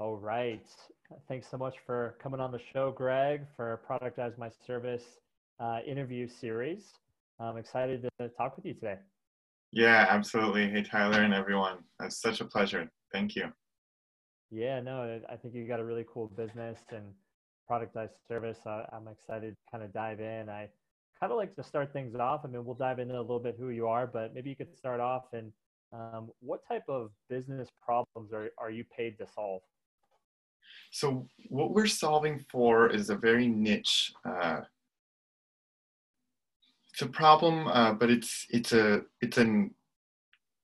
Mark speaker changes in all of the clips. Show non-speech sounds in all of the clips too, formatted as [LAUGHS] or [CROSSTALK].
Speaker 1: All right. Thanks so much for coming on the show, Greg, for Productize My Service uh, interview series. I'm excited to talk with you today.
Speaker 2: Yeah, absolutely. Hey, Tyler and everyone. It's such a pleasure. Thank you.
Speaker 1: Yeah, no, I think you got a really cool business and productized service. I'm excited to kind of dive in. I kind of like to start things off. I mean, we'll dive into a little bit who you are, but maybe you could start off and um, what type of business problems are, are you paid to solve?
Speaker 2: So what we're solving for is a very niche. Uh, it's a problem, uh, but it's it's a it's a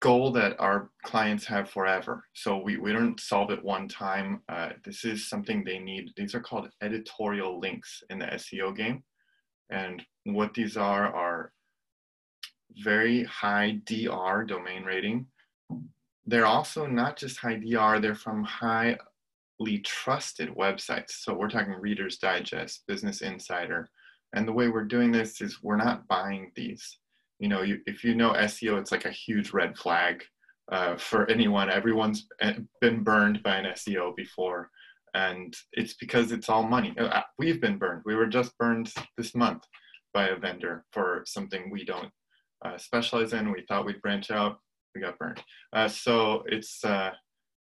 Speaker 2: goal that our clients have forever. So we, we don't solve it one time. Uh, this is something they need. These are called editorial links in the SEO game. And what these are are very high DR domain rating. They're also not just high DR, they're from highly trusted websites. So we're talking Reader's Digest, Business Insider. And the way we're doing this is we're not buying these. You know, you, if you know SEO, it's like a huge red flag uh, for anyone. Everyone's been burned by an SEO before and it's because it's all money. Uh, we've been burned. We were just burned this month by a vendor for something we don't uh, specialize in. We thought we'd branch out, we got burned. Uh, so it's uh,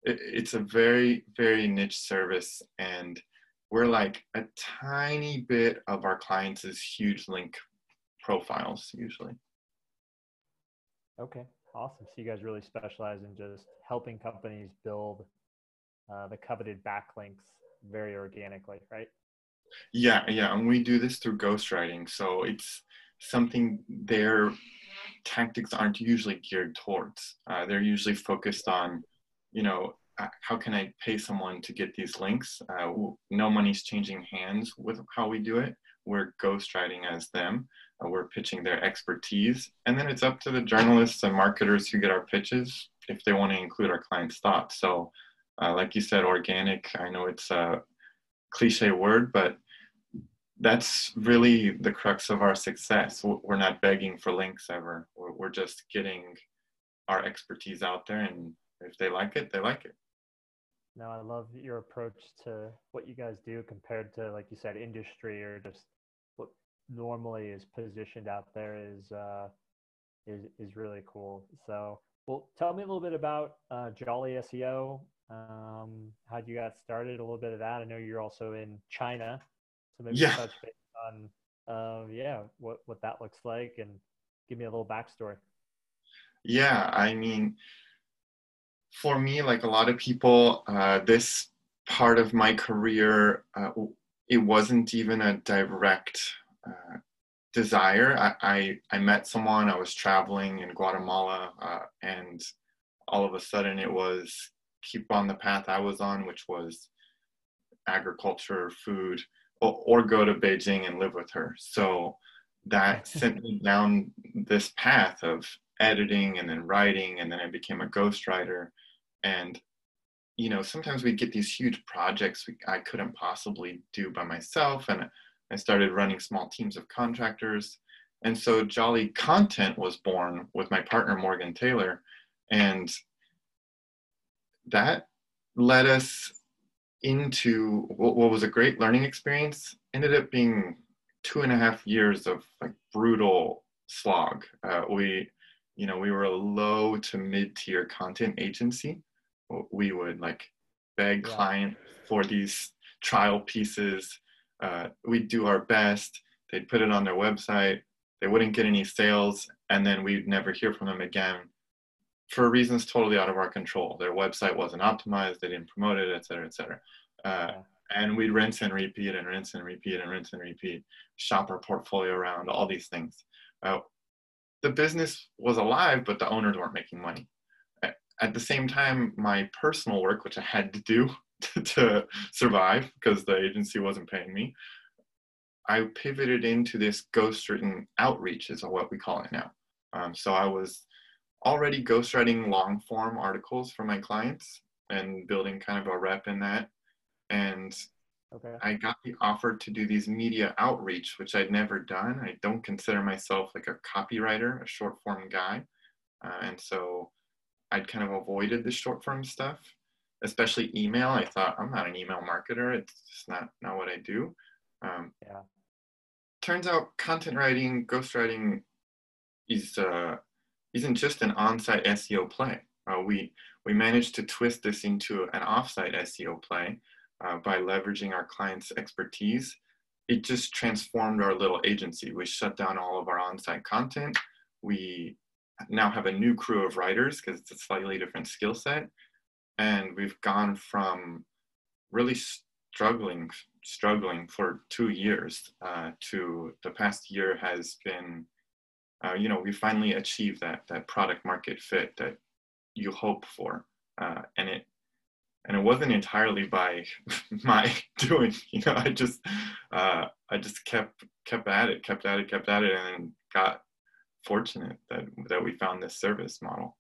Speaker 2: it's a very very niche service, and we're like a tiny bit of our clients' huge link profiles usually.
Speaker 1: Okay, awesome. So you guys really specialize in just helping companies build uh, the coveted backlinks very organically, right?
Speaker 2: Yeah, yeah, and we do this through ghostwriting. So it's something their tactics aren't usually geared towards. Uh, they're usually focused on, you know, uh, how can I pay someone to get these links? Uh, no money's changing hands with how we do it. We're ghostwriting as them. Uh, we're pitching their expertise. And then it's up to the journalists and marketers who get our pitches if they want to include our client's thoughts. So uh, like you said, organic. I know it's a cliche word, but that's really the crux of our success. We're not begging for links ever. We're, we're just getting our expertise out there, and if they like it, they like it.
Speaker 1: No, I love your approach to what you guys do compared to, like you said, industry or just what normally is positioned out there is uh, is is really cool. So, well, tell me a little bit about uh, Jolly SEO um, how you got started? A little bit of that. I know you're also in China, so maybe yeah. touch base on, uh, yeah, what what that looks like, and give me a little backstory.
Speaker 2: Yeah, I mean, for me, like a lot of people, uh, this part of my career, uh, it wasn't even a direct uh, desire. I, I, I met someone. I was traveling in Guatemala, uh, and all of a sudden, it was keep on the path I was on, which was agriculture, food, or, or go to Beijing and live with her. So that sent me down this path of editing and then writing, and then I became a ghostwriter. And you know, sometimes we get these huge projects I couldn't possibly do by myself, and I started running small teams of contractors. And so Jolly Content was born with my partner Morgan Taylor, and that led us into what, was a great learning experience ended up being two and a half years of like brutal slog uh, we you know we were a low to mid tier content agency we would like beg yeah. client for these trial pieces uh, we'd do our best they'd put it on their website they wouldn't get any sales and then we'd never hear from them again for reasons totally out of our control. Their website wasn't optimized, they didn't promote it, et cetera, et cetera. Uh, yeah. And we'd rinse and repeat and rinse and repeat and rinse and repeat, shop our portfolio around, all these things. Uh, the business was alive, but the owners weren't making money. At the same time, my personal work, which I had to do [LAUGHS] to survive because the agency wasn't paying me, I pivoted into this ghost written outreach, is what we call it now. Um, so I was already ghostwriting long form articles for my clients and building kind of a rep in that. And okay. I got the offer to do these media outreach, which I'd never done. I don't consider myself like a copywriter, a short form guy. Uh, and so I'd kind of avoided the short form stuff. especially email. I thought I'm not an email marketer. It's just not not what I do. Um,
Speaker 1: yeah.
Speaker 2: Turns out content writing, ghostwriting, is uh, isn't just an on-site SEO play. Uh, we we managed to twist this into an off-site SEO play uh, by leveraging our clients' expertise. It just transformed our little agency. We shut down all of our on-site content. We now have a new crew of writers because it's a slightly different skill set, and we've gone from really struggling struggling for two years uh, to the past year has been uh, you know we finally achieved that that product market fit that you hope for uh, and it and it wasn't entirely by [LAUGHS] my [LAUGHS] doing you know i just uh, i just kept kept at it kept at it kept at it and got fortunate that that we found this service model.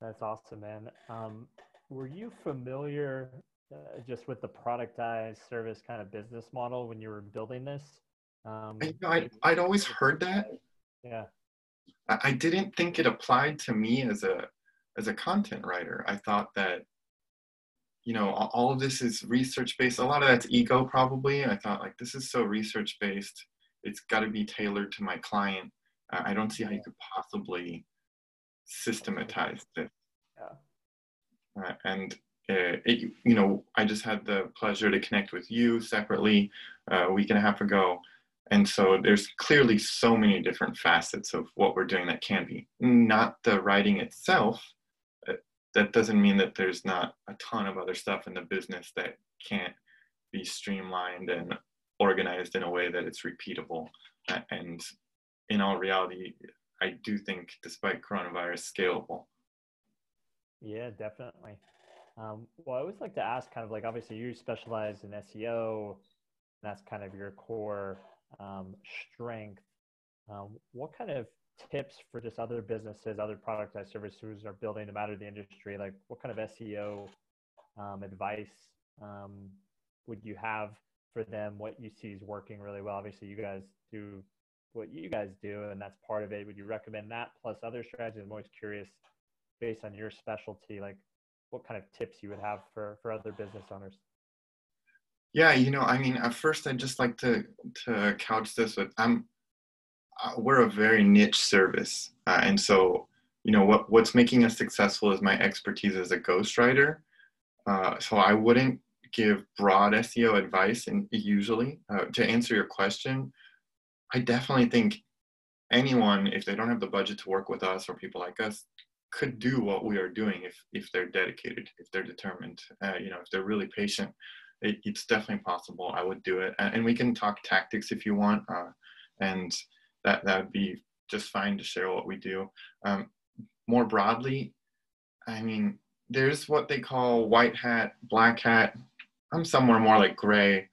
Speaker 1: That's awesome man. Um, were you familiar uh, just with the productized service kind of business model when you were building this?
Speaker 2: Um, I, I'd always heard that.
Speaker 1: Yeah.
Speaker 2: I didn't think it applied to me as a as a content writer. I thought that you know all of this is research based. A lot of that's ego probably. I thought like this is so research based. It's got to be tailored to my client. Uh, I don't see how you could possibly systematize this.
Speaker 1: Yeah.
Speaker 2: Uh, and uh, it, you know, I just had the pleasure to connect with you separately uh, a week and a half ago and so there's clearly so many different facets of what we're doing that can be. Not the writing itself. That doesn't mean that there's not a ton of other stuff in the business that can't be streamlined and organized in a way that it's repeatable. And in all reality, I do think, despite coronavirus, scalable.
Speaker 1: Yeah, definitely. Um, well, I always like to ask, kind of like, obviously, you specialize in SEO. That's kind of your core um, strength. Um, what kind of tips for just other businesses, other products productized services are building no matter the industry? Like what kind of SEO um, advice um, would you have for them? What you see is working really well. Obviously, you guys do what you guys do, and that's part of it. Would you recommend that plus other strategies? I'm always curious, based on your specialty, like what kind of tips you would have for for other business owners.
Speaker 2: Yeah, you know, I mean, at first, I'd just like to to couch this with I'm we're a very niche service, uh, and so you know what what's making us successful is my expertise as a ghostwriter. Uh, so I wouldn't give broad SEO advice, and usually uh, to answer your question, I definitely think anyone, if they don't have the budget to work with us or people like us, could do what we are doing if if they're dedicated, if they're determined, uh, you know, if they're really patient it, it's definitely possible. I would do it, and we can talk tactics if you want, uh, and that that would be just fine to share what we do. Um, more broadly, I mean, there's what they call white hat, black hat. I'm somewhere more like gray.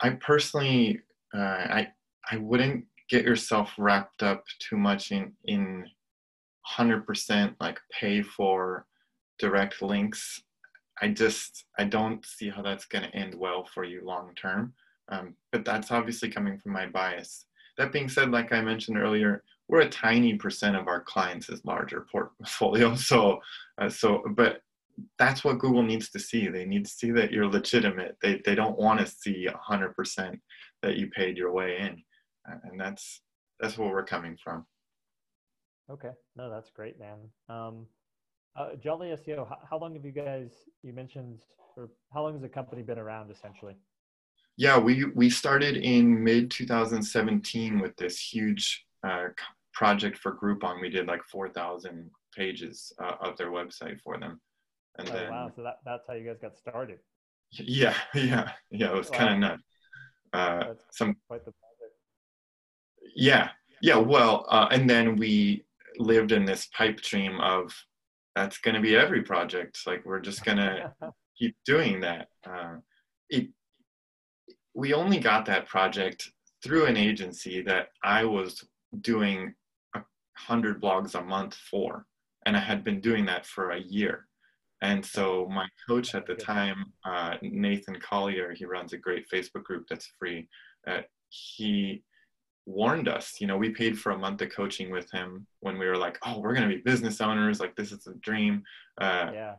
Speaker 2: I personally, uh, I I wouldn't get yourself wrapped up too much in in 100% like pay for direct links I just I don't see how that's going to end well for you long term. Um, but that's obviously coming from my bias. That being said, like I mentioned earlier, we're a tiny percent of our clients' larger portfolio. [LAUGHS] So, uh, so, but that's what Google needs to see. They need to see that you're legitimate. They they don't want to see 100% that you paid your way in, and that's that's where we're coming from.
Speaker 1: Okay, no, that's great, man. Um, uh, Jolly SEO, how, how long have you guys, you mentioned, or how long has the company been around essentially?
Speaker 2: Yeah, we, we started in mid 2017 with this huge uh, project for Groupon. We did like 4,000 pages uh, of their website for them.
Speaker 1: And oh, then, wow, so that, that's how you guys got started. [LAUGHS]
Speaker 2: Yeah, [LAUGHS] yeah, yeah, it was wow. kind of nuts. Uh, some, quite the project. Yeah, yeah, well, uh, and then we lived in this pipe dream of that's going to be every project. Like we're just going [LAUGHS] to keep doing that. Uh, it, we only got that project through an agency that I was doing a hundred blogs a month for, and I had been doing that for a year. And so my coach at the time, uh, Nathan Collier, he runs a great Facebook group that's free. Uh, he warned us. You know, we paid for a month of coaching with him when we were like, oh, we're going to be business owners. Like, this is a dream. Uh,
Speaker 1: yeah.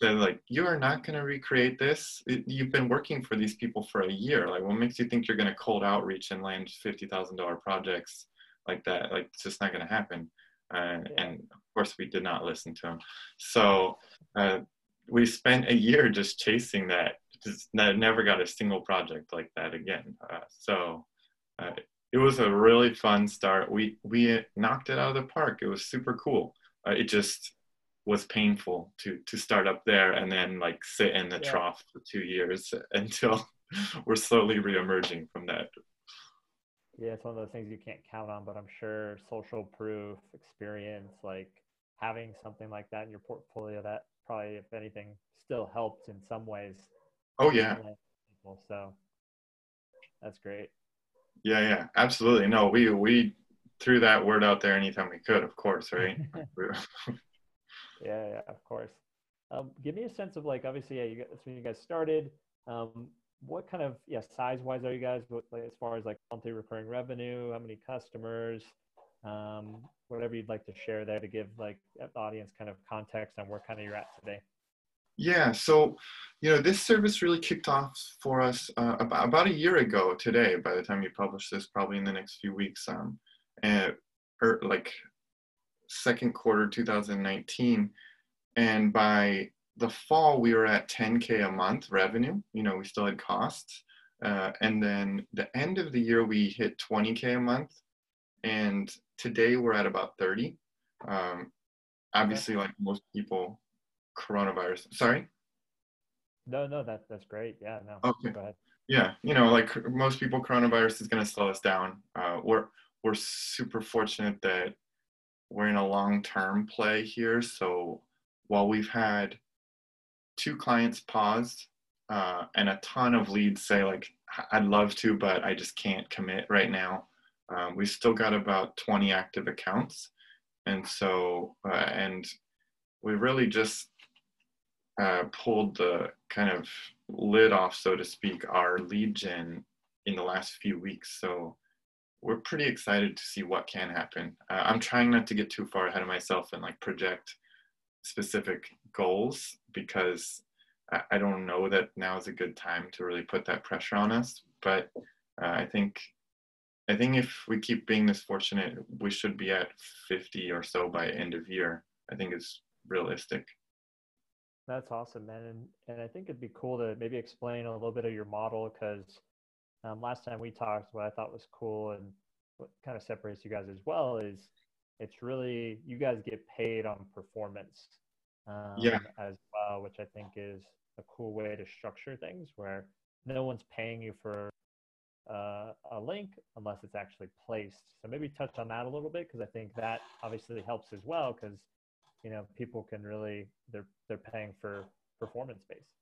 Speaker 2: Said, like, you are not going to recreate this. It, you've been working for these people for a year. Like, what makes you think you're going to cold outreach and land $50,000 projects like that? Like, it's just not going to happen. Uh, yeah. And of course, we did not listen to him. So uh, we spent a year just chasing that. Just never got a single project like that again. Uh, so uh, it was a really fun start. We we knocked it out of the park. It was super cool. Uh, it just was painful to to start up there and then like sit in the yeah. trough for two years [LAUGHS] until [LAUGHS] we're slowly reemerging from that.
Speaker 1: Yeah, it's one of those things you can't count on, but I'm sure social proof, experience, like having something like that in your portfolio that probably, if anything, still helped in some ways.
Speaker 2: Oh yeah.
Speaker 1: So that's great.
Speaker 2: Yeah, yeah, absolutely. No, we we threw that word out there anytime we could, of course, right? [LAUGHS]
Speaker 1: yeah, yeah, of course. Um, give me a sense of like, obviously, yeah, you that's when you guys started. Um, what kind of yeah size wise are you guys? What, like, as far as like monthly recurring revenue, how many customers? Um, whatever you'd like to share there to give like the audience kind of context on where kind of you're at today.
Speaker 2: Yeah, so you know this service really kicked off for us uh, about, about a year ago today. By the time you publish this, probably in the next few weeks, um, and or like second quarter 2019, and by the fall we were at 10k a month revenue. You know, we still had costs, uh, and then the end of the year we hit 20k a month, and today we're at about 30. Um, obviously, like most people, coronavirus. Sorry.
Speaker 1: No, no, that that's great. Yeah, no.
Speaker 2: Okay. Go ahead. Yeah, you know, like most people, coronavirus is going to slow us down. Uh, we're we're super fortunate that we're in a long-term play here. So while we've had two clients paused uh, and a ton of leads say like I'd love to, but I just can't commit right now. Um, we still got about 20 active accounts, and so uh, and we really just uh, pulled the kind of lid off, so to speak, our lead gen in the last few weeks. So we're pretty excited to see what can happen. Uh, I'm trying not to get too far ahead of myself and like project specific goals because I, I don't know that now is a good time to really put that pressure on us. But uh, I think I think if we keep being this fortunate, we should be at 50 or so by end of year. I think is realistic.
Speaker 1: That's awesome, man. And, and I think it'd be cool to maybe explain a little bit of your model because um, last time we talked, what I thought was cool and what kind of separates you guys as well is it's really you guys get paid on performance um,
Speaker 2: yeah.
Speaker 1: as well, which I think is a cool way to structure things where no one's paying you for uh, a link unless it's actually placed. So maybe touch on that a little bit because I think that obviously helps as well because you know people can really they're they're paying for performance based.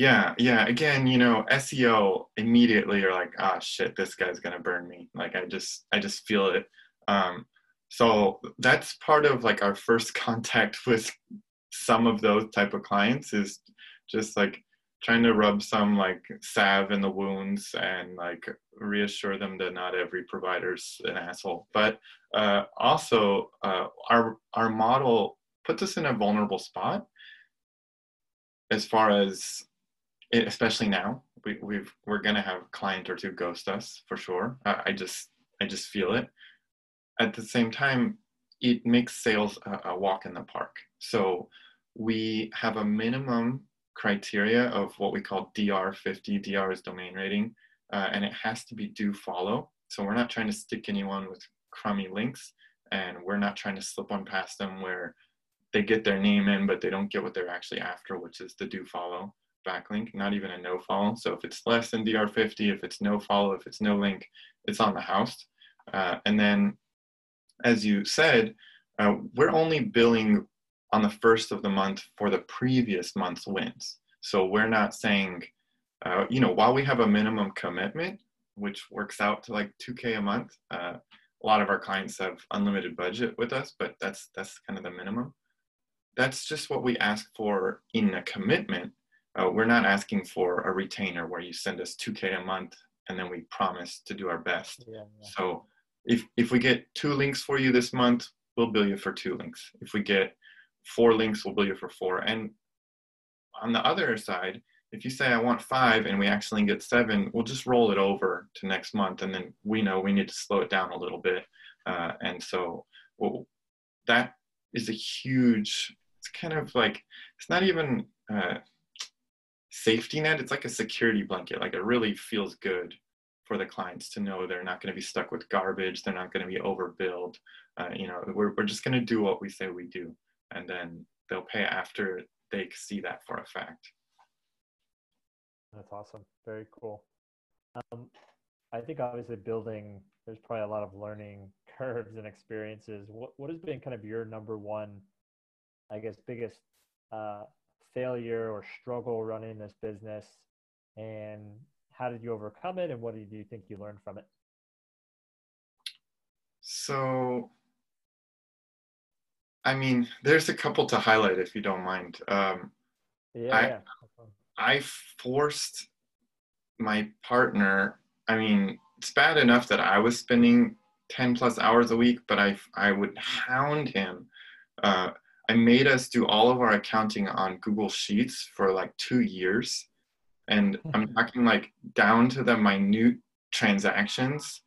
Speaker 2: Yeah, yeah. Again, you know, SEO immediately you're like, ah, shit, this guy's gonna burn me. Like I just I just feel it. Um, so that's part of like our first [LAUGHS] contact with some of those type of clients is just like trying to rub some like salve in the wounds and like reassure them that not every provider's an asshole but uh, also uh, our our model puts us in a vulnerable spot as far as especially now we, we've we're gonna have a client or two ghost us for sure I, I just i just feel it at the same time it makes sales a, a walk in the park so we have a minimum criteria of what we call DR50. DR is domain rating, uh, and it has to be do follow. So we're not trying to stick anyone with crummy links, and we're not trying to slip on past them where they get their name in, but they don't get what they're actually after, which is the do follow backlink, not even a no follow. So if it's less than DR50, if it's no follow, if it's no link, it's on the house. Uh, and then, as you said, uh, we're only billing on the first of the month for the previous month's wins. So we're not saying, uh, you know, while we have a minimum commitment, which works out to like 2K a month, uh, a lot of our clients have unlimited budget with us, but that's that's kind of the minimum. That's just what we ask for in a commitment. Uh, we're not asking for a retainer where you send us 2K a month and then we promise to do our best. Yeah, yeah. So if if we get two links for you this month, we'll bill you for two links. If we get four links, we'll bill you for four. And on the other side, if you say I want five and we actually get seven, we'll just roll it over to next month, and then we know we need to slow it down a little bit. Uh, and so well, that is a huge. It's kind of like it's not even a safety net. It's like a security blanket. Like it really feels good for the clients to know they're not going to be stuck with garbage. They're not going to be overbilled. Uh, you know, we're we're just going to do what we say we do, and then they'll pay after they see that for a fact.
Speaker 1: That's awesome. Very cool. Um, I think obviously building, there's probably a lot of learning [LAUGHS] curves and experiences. What what has been kind of your number one, I guess, biggest uh, failure or struggle running this business, and how did you overcome it, and what do you think you learned from it?
Speaker 2: So, I mean, there's a couple to highlight if you don't mind. Um,
Speaker 1: yeah, I, yeah.
Speaker 2: I forced my partner. I mean, it's bad enough that I was spending 10 plus hours a week, but I, I would hound him. Uh, I made us do all of our accounting on Google Sheets for like two years. And I'm talking like down to the minute transactions.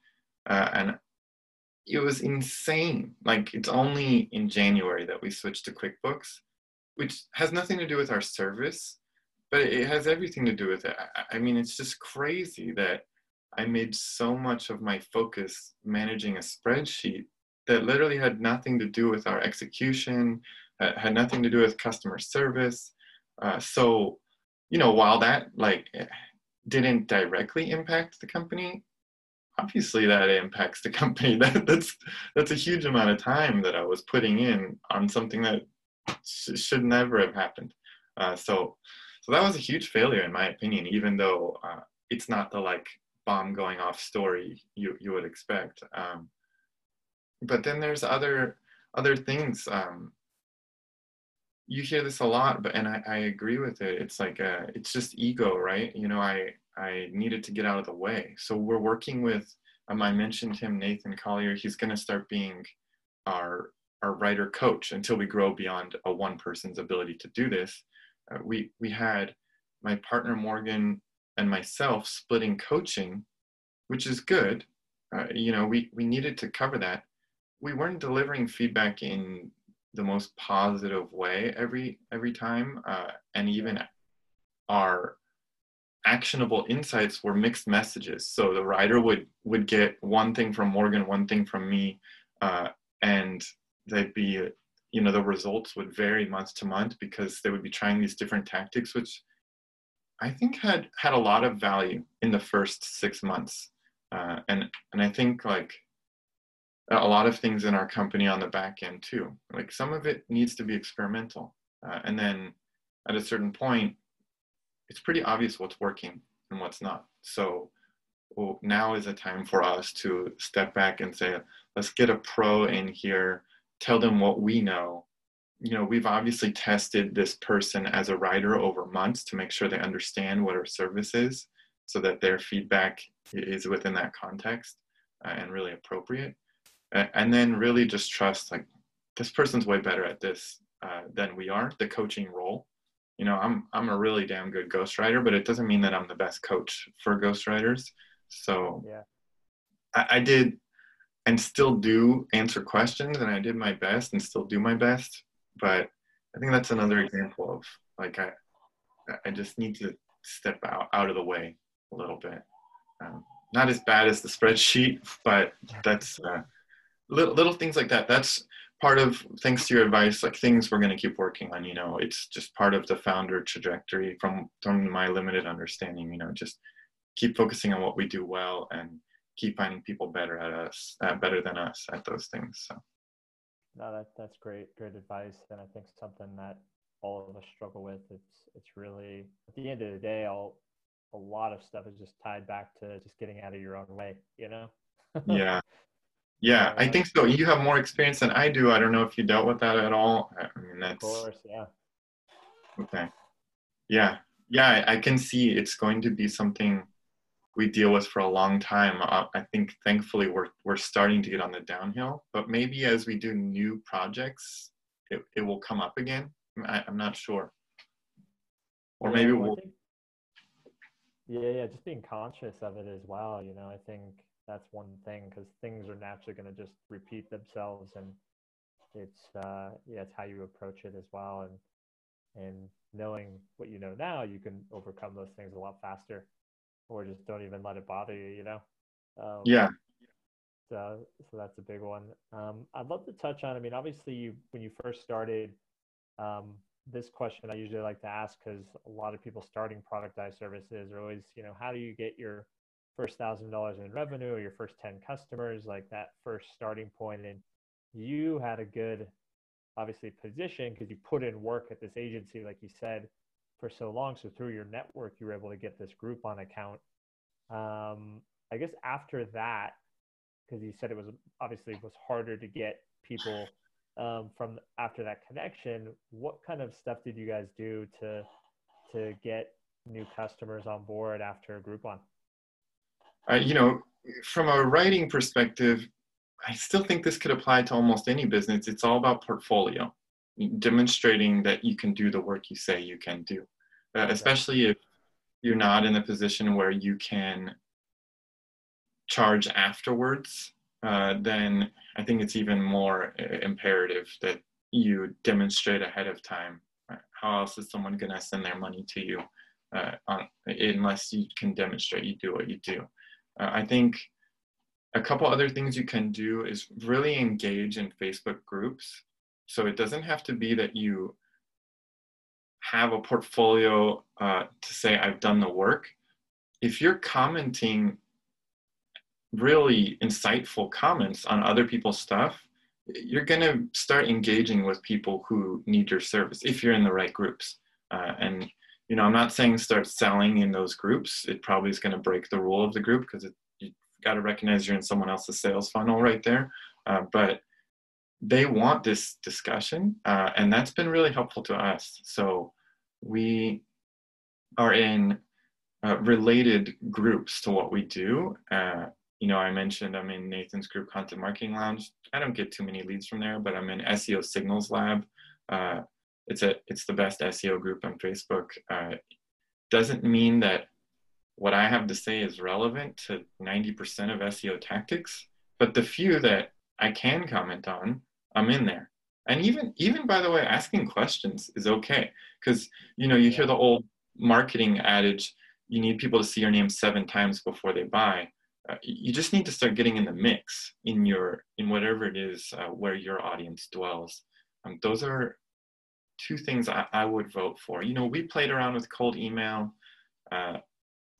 Speaker 2: Uh, and it was insane. Like it's only in January that we switched to QuickBooks, which has nothing to do with our service but it has everything to do with it. I, mean, it's just crazy that I made so much of my focus managing a spreadsheet that literally had nothing to do with our execution, uh, had nothing to do with customer service. Uh, so, you know, while that like eh, didn't directly impact the company, obviously that impacts the [LAUGHS] company. That that's that's a huge amount of time that I was putting in on something that sh- should never have happened. Uh, so so that was a huge failure in my opinion, even though uh, it's not the like bomb going off story you, you would expect. Um, but then there's other other things. Um, you hear this a lot, but and I, I agree with it. It's like uh, it's just ego, right? You know, I I needed to get out of the way. So we're working with. Um, I mentioned him, Nathan Collier. He's going to start being our our writer coach until we grow beyond a one person's ability to do this uh, we we had my partner Morgan and myself splitting coaching, which is good. Uh, you know, we we needed to cover that. We weren't delivering feedback in the most positive way every every time, uh, and even our actionable insights were mixed messages. So the writer would would get one thing from Morgan, one thing from me, uh, and they'd be you know the results would vary month to month because they would be trying these different tactics which i think had had a lot of value in the first six months uh, and and i think like a lot of things in our company on the back end too. Like some of it needs to be experimental uh, and then at a certain point it's pretty obvious what's working and what's not. So well, now is a time for us to step back and say let's get a pro in here tell them what we know. You know we've obviously tested this person as a writer over months to make sure they understand what our service is so that their feedback is within that context uh, and really appropriate and then really just trust like this person's way better at this uh, than we are the coaching role you know i'm i'm a really damn good ghostwriter but it doesn't mean that i'm the best coach for ghostwriters so
Speaker 1: yeah
Speaker 2: I, I did and still do answer questions and I did my best and still do my best. But I think that's another example of like I I just need to step out, out of the way a little bit. Um, not as bad as the spreadsheet, [LAUGHS] but that's uh, little, little things like that. That's part of thanks to your advice, like things we're going to keep working on. You know, it's just part of the founder trajectory from from my limited understanding. You know, just keep focusing on what we do well and keep finding people better at us, uh, better than us at those things. So.
Speaker 1: No, that that's great, great advice, and I think something that all of us struggle with. It's it's really at the end of the day, all a lot of stuff is just tied back to just getting out of your own way. You know. [LAUGHS]
Speaker 2: yeah. Yeah, I think so. You have more experience than I do. I don't know if you dealt with that at all. I mean, that's.
Speaker 1: Of course, yeah.
Speaker 2: Okay. Yeah, yeah, I can see it's going to be something we deal with for a long time. Uh, I think thankfully we're we're starting to get on the downhill, but maybe as we do new projects, it, it will come up again. I, I'm not sure. or yeah, maybe
Speaker 1: we'll. Think, yeah, yeah, just being conscious of it as well. You know, I think that's one thing because things are naturally going to just repeat themselves, and it's uh, yeah, it's how you approach it as well, and and knowing what you know now, you can overcome those things a lot faster, or just don't even let it bother you. You know.
Speaker 2: Um, yeah.
Speaker 1: So, so that's a big one. Um, I'd love to touch on. I mean, obviously, you when you first started, um, this question I usually like to ask because a lot of people starting productized services are always, you know, how do you get your first thousand dollars in revenue or your first 10 customers, like that first starting point. And you had a good, obviously, position because you put in work at this agency, like you said, for so long. So through your network, you were able to get this Groupon account. Um, I guess after that, because you said it was obviously was harder to get people um, from after that connection, what kind of stuff did you guys do to to get new customers on board after Groupon?
Speaker 2: Uh, you know, from a writing perspective, I still think this could apply to almost any business. It's all about portfolio, demonstrating that you can do the work you say you can do, uh, especially if you're not in a position where you can charge afterwards uh, then I think it's even more uh, imperative that you demonstrate ahead of time. How else is someone going to send their money to you uh, on, unless you can demonstrate you do what you do? Uh, I think a couple other things you can do is really engage in Facebook groups. So it doesn't have to be that you have a portfolio uh, to say, I've done the work. If you're commenting really insightful comments on other people's stuff, you're going to start engaging with people who need your service if you're in the right groups. Uh, and you know, I'm not saying start selling in those groups. It probably is going to break the rule of the group because you got to recognize you're in someone else's sales funnel right there. Uh, but they want this discussion, uh, and that's been really helpful to us. So we are in uh, related groups to what we do. Uh, you know, I mentioned I'm in Nathan's group Content Marketing Lounge. I don't get too many leads from there, but I'm in SEO Signals Lab. It's a it's the best SEO group on Facebook. Uh, doesn't mean that what I have to say is relevant to 90% of SEO tactics, but the few that I can comment on, I'm in there. And even even by the way, asking questions is okay because you know you hear the old marketing adage, you need people to see your name seven times before they buy uh, you just need to start getting in the mix in your in whatever it is uh, where your audience dwells um, those are two things I, I, would vote for. You know we played around with cold email uh,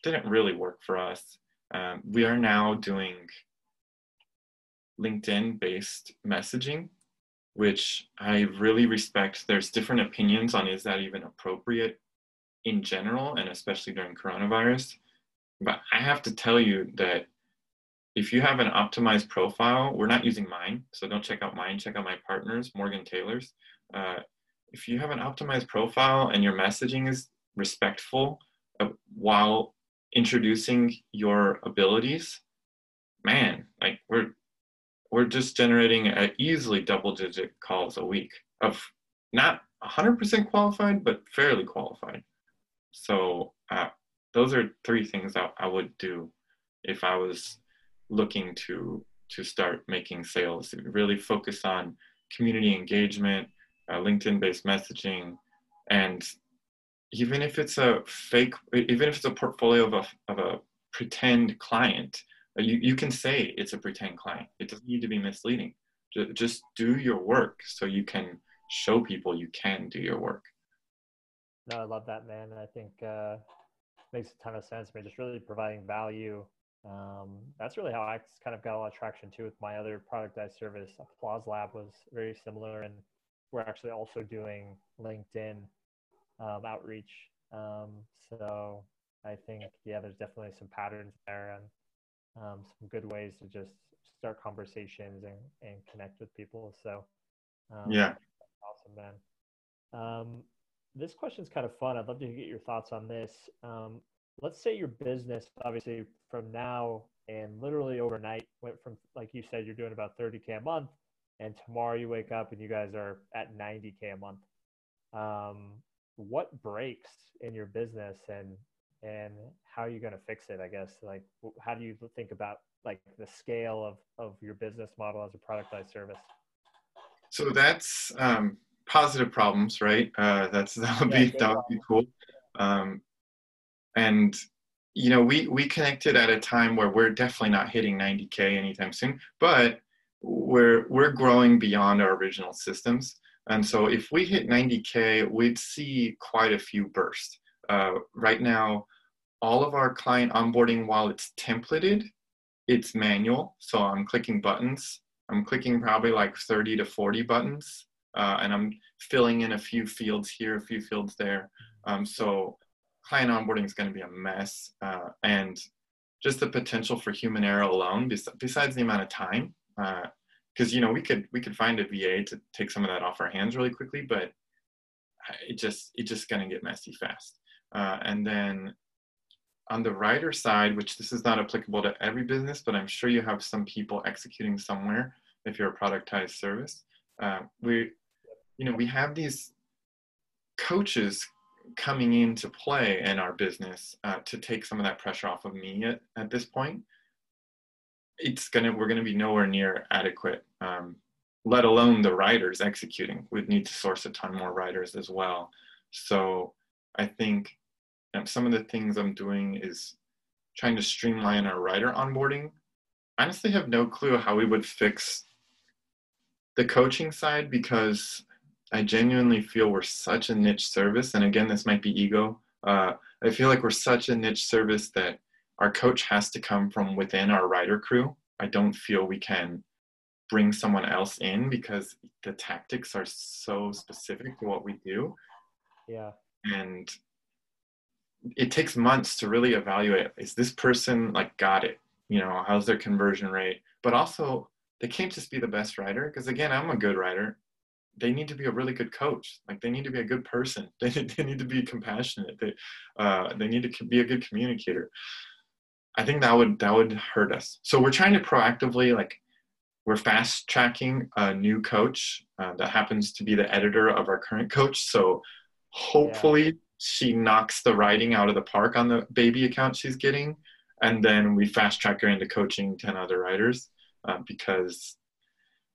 Speaker 2: didn't really work for us. Um, we are now doing linkedin based messaging which i really respect. There's different opinions on is that even appropriate in general and especially during coronavirus. But I have to tell you that if you have an optimized profile, we're not using mine, so don't check out mine, check out my partners, Morgan Taylor's. Uh, if you have an optimized profile and your messaging is respectful uh, while introducing your abilities, man, like we're we're just generating easily double digit calls a week of not 100% qualified, but fairly qualified. So uh, those are three things I, I would do if I was looking to to start making sales. Really focus on community engagement, uh, LinkedIn-based messaging, and even if it's a fake, even if it's a portfolio of a of a pretend client, uh, you you can say it's a pretend client. It doesn't need to be misleading. Just do your work so you can show people you can do your work.
Speaker 1: No, I love that, man. I think uh, makes a ton of sense. I mean, just really providing value um, that's really how I kind of got a lot of traction too with my other productized service. Applause Lab was very similar, and we're actually also doing LinkedIn um, outreach. Um, so I think yeah, there's definitely some patterns there and um, some good ways to just start conversations and, and connect with people. So
Speaker 2: um, yeah,
Speaker 1: awesome, man. Um, this question is kind of fun. I'd love to get your thoughts on this let's say your business obviously from now and literally overnight went from like you said you're doing about 30k a month and tomorrow you wake up and you guys are at 90k a month. Um, what breaks in your business and and how are you going to fix it i guess? Like how do you think about like the scale of of your business model as a product productized service?
Speaker 2: So that's um, positive problems right? Uh, that's [LAUGHS] that would yeah, be that would be cool. Um, and you know we we connected at a time where we're definitely not hitting 90k anytime soon but we're we're growing beyond our original systems. And so if we hit 90k we'd see quite a few bursts. Uh, right now all of our client onboarding while it's templated it's manual. So i'm clicking buttons. I'm clicking probably like 30 to 40 buttons uh, and i'm filling in a few fields here a few fields there. Um, so client onboarding is going to be a mess uh, and just the potential for human error alone besides the amount of time because uh, you know we could we could find a va to take some of that off our hands really quickly but it just it just to get messy fast. Uh, and then on the writer side which this is not applicable to every business but i'm sure you have some people executing somewhere if you're a productized service. Uh, we you know we have these coaches coming into play in our business uh, to take some of that pressure off of me at, at this point it's gonna we're gonna be nowhere near adequate um, let alone the writers executing we'd need to source a ton more writers as well so i think some of the things i'm doing is trying to streamline our writer onboarding I honestly have no clue how we would fix the coaching side because I genuinely feel we're such a niche service. And again, this might be ego. Uh, I feel like we're such a niche service that our coach has to come from within our writer crew. I don't feel we can bring someone else in because the tactics are so specific to what we do.
Speaker 1: Yeah.
Speaker 2: And it takes months to really evaluate is this person like got it? You know, how's their conversion rate? But also, they can't just be the best writer because again, I'm a good writer they need to be a really good coach. Like they need to be a good person. [LAUGHS] They, they need to be compassionate. They, uh, they need to be a good communicator. I think that would that would hurt us. So we're trying to proactively like we're fast tracking a new coach uh, that happens to be the editor of our current coach. So hopefully yeah. she knocks the writing out of the park on the baby account she's getting, and then we fast track her into coaching ten other writers uh, because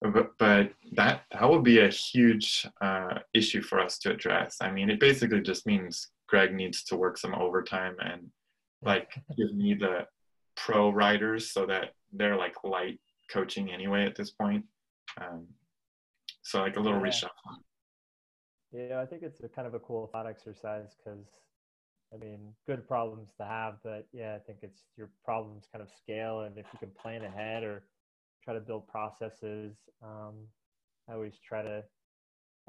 Speaker 2: but, but that that would be a huge uh, issue for us to address. I mean, it basically just means Greg needs to work some overtime and like give me the pro writers so that they're like light coaching anyway at this point. Um, so like a little yeah. reshuffle.
Speaker 1: Yeah, I think it's a kind of a cool thought exercise because I mean, good problems to have, but yeah, I think it's your problems kind of scale, and if you can plan ahead or try to build processes. Um, I always try to,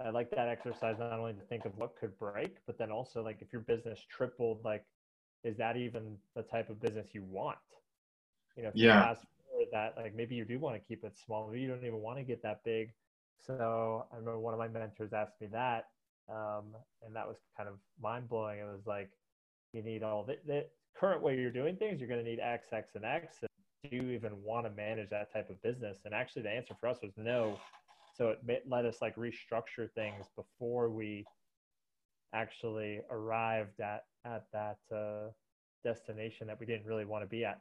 Speaker 1: I like that exercise not only to think of what could break, but then also like if your business tripled, like, is that even the type of business you want? You know, if
Speaker 2: yeah.
Speaker 1: you ask for that, like maybe you do want to keep it small, maybe you don't even want to get that big. So I remember one of my mentors asked me that, um, and that was kind of mind blowing. It was like, you need all the, the current way you're doing things, you're going to need X, X, and X do you even want to manage that type of business? And actually, the answer for us was no. So it let us like restructure things before we actually arrived at at that uh, destination that we didn't really want to be at.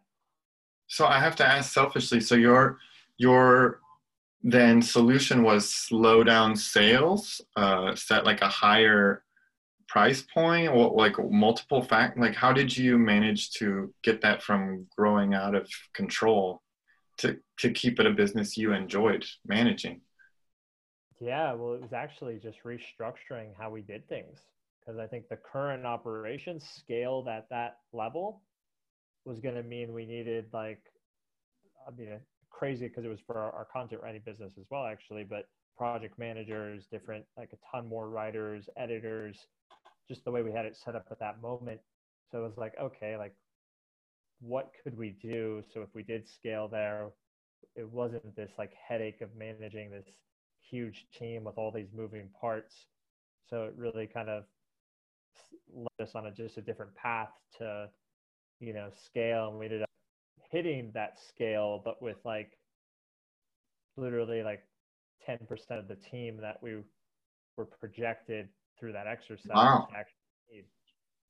Speaker 2: So I have to ask selfishly. So your your then solution was slow down sales, uh, set like a higher price point or like multiple fact like how did you manage to get that from growing out of control to to keep it a business you enjoyed managing
Speaker 1: yeah well it was actually just restructuring how we did things because i think the current operations scaled at that level was going to mean we needed like i mean crazy because it was for our, our content writing business as well actually but project managers different like a ton more writers editors just the way we had it set up at that moment. So it was like, okay, like what could we do? So if we did scale there, it wasn't this like headache of managing this huge team with all these moving parts. So it really kind of led us on a, just a different path to, you know, scale. And we ended up hitting that scale, but with like literally like 10% of the team that we were projected through that exercise.
Speaker 2: Wow.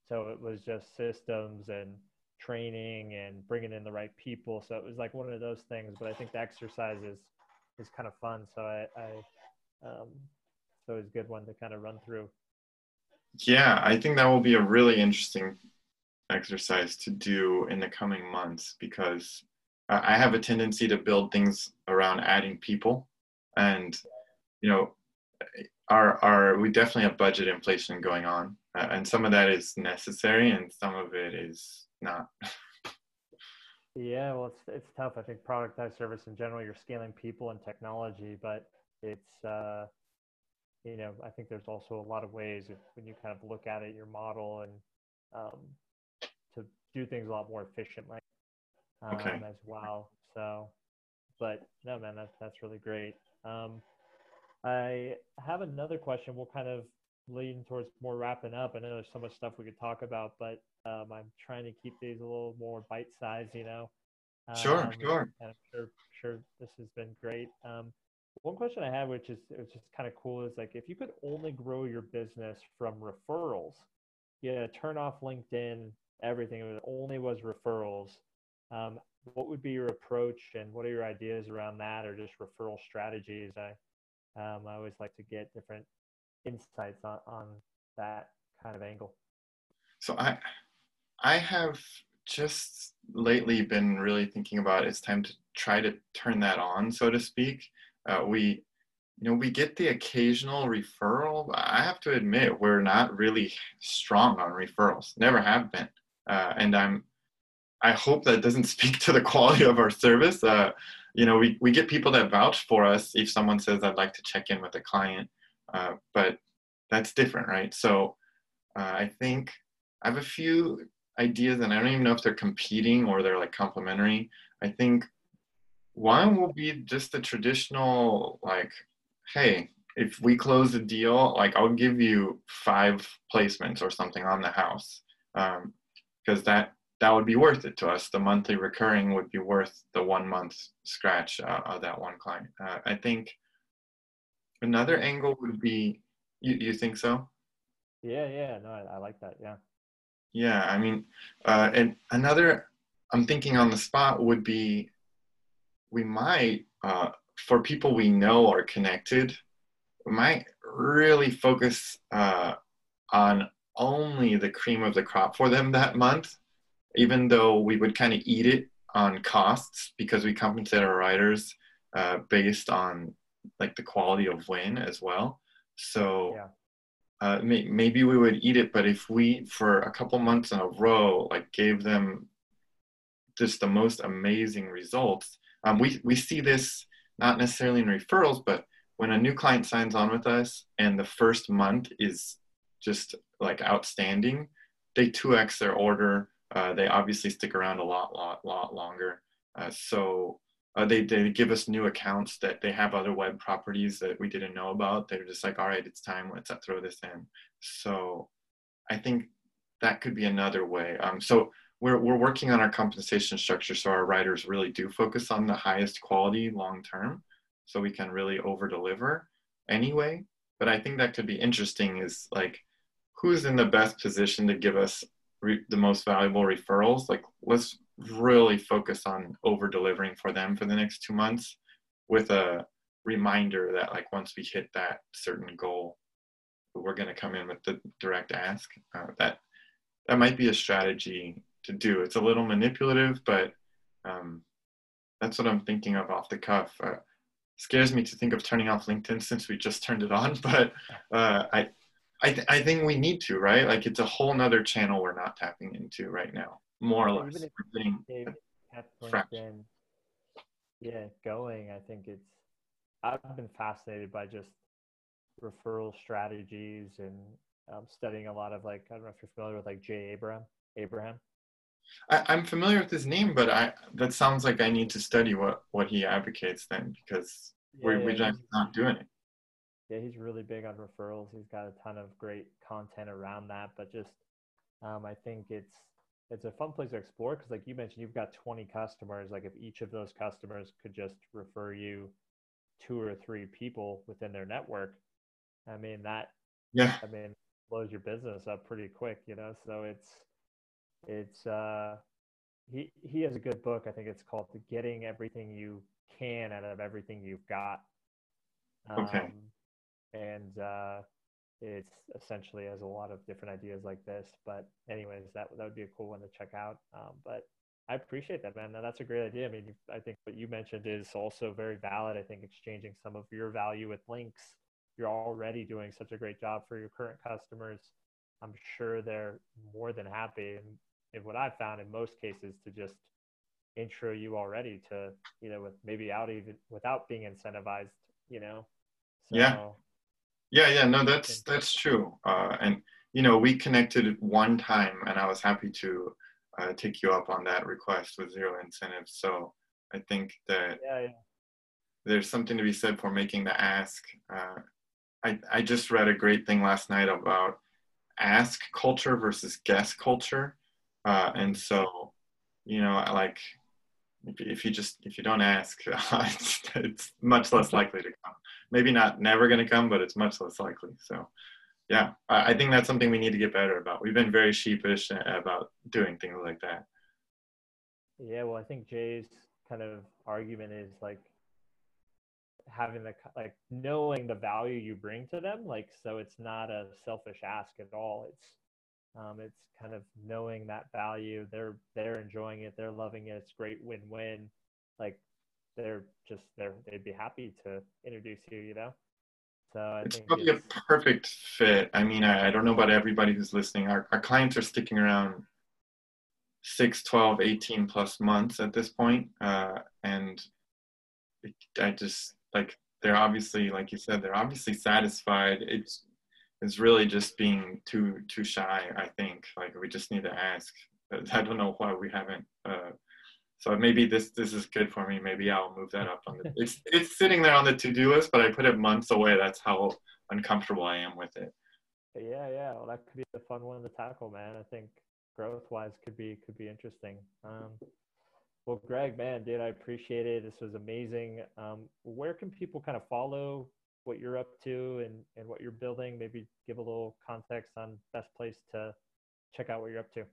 Speaker 1: So it was just systems and training and bringing in the right people. So it was like one of those things. But I think the exercise is is kind of fun. So I, I um, so it's a good one to kind of run through.
Speaker 2: Yeah, I think that will be a really interesting exercise to do in the coming months because I have a tendency to build things around adding people, and you know, our our we definitely have budget inflation going on, uh, and some of that is necessary, and some of it is not.
Speaker 1: yeah, well, it's it's tough. I think productized service in general, you're scaling people and technology, but it's uh, you know, I think there's also a lot of ways if, when you kind of look at it, your model and um, to do things a lot more efficiently um, okay. as well. So, but no, man, that's that's really great. Um, I have another question. We'll kind of lean towards more wrapping up. I know there's so much stuff we could talk about, but um, I'm trying to keep these a little more bite sized, you know.
Speaker 2: Sure, um, sure.
Speaker 1: And I'm sure, sure this has been great. Um, one question I had, which is which kind of cool, is like if you could only grow your business from referrals, yeah, turn off LinkedIn, everything. It only was referrals. Um, what would be your approach, and what are your ideas around that, or just referral strategies? I um, I always like to get different insights on, on that kind of angle.
Speaker 2: So I I have just lately been really thinking about it's time to try to turn that on, so to speak. Uh, we, you know, we get the occasional referral. I have to admit, we're not really strong on referrals. Never have been, uh, and I'm. I hope that doesn't [LAUGHS] speak to the quality of our service. Uh, you know, we, we get people that vouch for us if someone says, I'd like to check in with a client, uh, but that's different, right? So uh, I think I have a few ideas, and I don't even know if they're competing or they're like complementary. I think one will be just the traditional like hey if we close the deal like i'll give you five placements or something on the house because um, that that would be worth it to us. The monthly recurring would be worth the one month scratch uh, of that one client. Uh, i think another angle would be you, you think so?
Speaker 1: Yeah yeah no I, I like that yeah.
Speaker 2: Yeah i mean uh, and another i'm thinking on the spot would be we might, uh, for people we know are connected, we might really focus uh, on only the cream of the crop for them that month, even though we would kind of eat it on costs because we compensate our writers uh, based on like the quality of win as well. So yeah. uh, may, maybe we would eat it, but if we for a couple months in a row like gave them just the most amazing results, um, we, we see this not necessarily in referrals, but when a new client signs on with us and the first month is just like outstanding, they 2x their order. Uh, they obviously stick around a lot, lot, lot longer. Uh, so uh, they, they give us new accounts that they have other web properties that we didn't know about. They're just like, all right, it's time. Let's throw this in. So I think that could be another way. Um, so we're, we're working on our compensation structure so our writers really do focus on the highest quality long term so we can really over deliver anyway. But i think that could be interesting is like who's in the best position to give us re- the most valuable referrals? Like let's really focus on over delivering for them for the next two months with a reminder that like once we hit that certain goal we're going to come in with the direct ask uh, that that might be a strategy to do. It's a little manipulative, but um, that's what I'm thinking of off the cuff. Uh, scares me to think of turning off LinkedIn since we just turned it on, [LAUGHS] but uh, I, I, th- I think we need to, right? Like it's a whole nother channel we're not tapping into right now, more or less. Even
Speaker 1: LinkedIn, yeah, going, I think it's. I've been fascinated by just referral strategies and um, studying a lot of like I don't know if you're familiar with like Jay Abraham. Abraham.
Speaker 2: I, am familiar with his name, but I that sounds like I need to study what what he advocates then because yeah, we're, yeah, we're just not doing it.
Speaker 1: Yeah, he's really big on referrals. He's got a ton of great content around that, but just um, I think it's it's a fun place to explore because, like you mentioned, you've got 20 customers. Like if each of those customers could just refer you two or three people within their network, I mean that
Speaker 2: Yeah.
Speaker 1: I mean, blows your business up pretty quick, you know. So it's it's uh he he has a good book. I think it's called "Getting Everything You Can Out of Everything You've Got."
Speaker 2: Um, okay.
Speaker 1: And uh, it's essentially has a lot of different ideas like this. But anyways, that that would be a cool one to check out. Um, but I appreciate that, man. That's a great idea. I mean, I think what you mentioned is also very valid. I think exchanging some of your value with links. You're already doing such a great job for your current customers. I'm sure they're more than happy. And, and what I've found in most cases to just intro you already to, you know, with maybe out even without being incentivized, you know.
Speaker 2: So, yeah. Yeah, yeah, no, that's that's true. Uh, and you know, we connected one time, and I was happy to uh, take you up on that request with zero incentives. So I think that
Speaker 1: yeah, yeah.
Speaker 2: there's something to be said for making the ask. Uh, I I just read a great thing last night about ask culture versus guess culture, uh, and so you know, like if you just if you don't ask, [LAUGHS] it's, it's much less likely to come. Maybe not never going to come, but it's much less likely. So yeah, I think that's something we need to get better about. We've been very sheepish about doing things like that.
Speaker 1: Yeah, well, I think Jay's kind of argument is like having the like knowing the value you bring to them, like so it's not a selfish ask at all. It's um, it's kind of knowing that value. They're they're enjoying it. They're loving it. It's great win-win. Like they're just they're they'd be happy to introduce you. You know. So I
Speaker 2: it's
Speaker 1: probably
Speaker 2: it's, a perfect fit. I mean, I, I don't know about everybody who's listening. Our, our clients are sticking around 6, 12, 18 plus months at this point. Uh, and it, I just like, they're obviously, like you said, they're obviously satisfied. It's, it's really just being too, too shy, I think. Like we just need to ask. [LAUGHS] I don't know why we haven't uh, so maybe this this is good for me. Maybe I'll move that up on the. It's it's sitting there on the to do list, but I put it months away. That's how uncomfortable I am with it.
Speaker 1: Yeah, yeah. Well, that could be a fun one to tackle, man. I think growth wise could be could be interesting. Um, well, Greg, man, dude, I appreciate it. This was amazing. Um, where can people kind of follow what you're up to and and what you're building? Maybe give a little context on best place to check out what you're up to.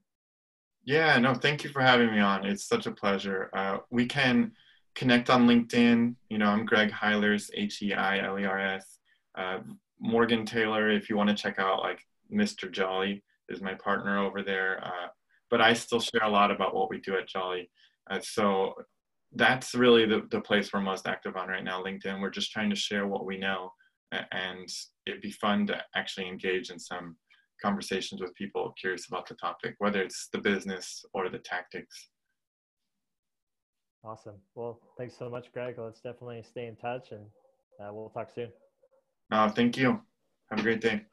Speaker 2: Yeah, no, thank you for having me on. It's such a pleasure. Uh, we can connect on LinkedIn. You know, I'm Greg Heilers, H E I L E R S. Uh, Morgan Taylor, if you want to check out like Mr. Jolly, is my partner over there. Uh, but I still share a lot about what we do at Jolly. Uh, so that's really the, the place we're most active on right now, LinkedIn. We're just trying to share what we know. And it'd be fun to actually engage in some conversations with people curious about the topic, whether it's the business or the tactics.
Speaker 1: Awesome. Well, thanks so much, Greg. Let's definitely stay in touch and uh, we'll talk soon.
Speaker 2: Uh, thank you. Have a great day.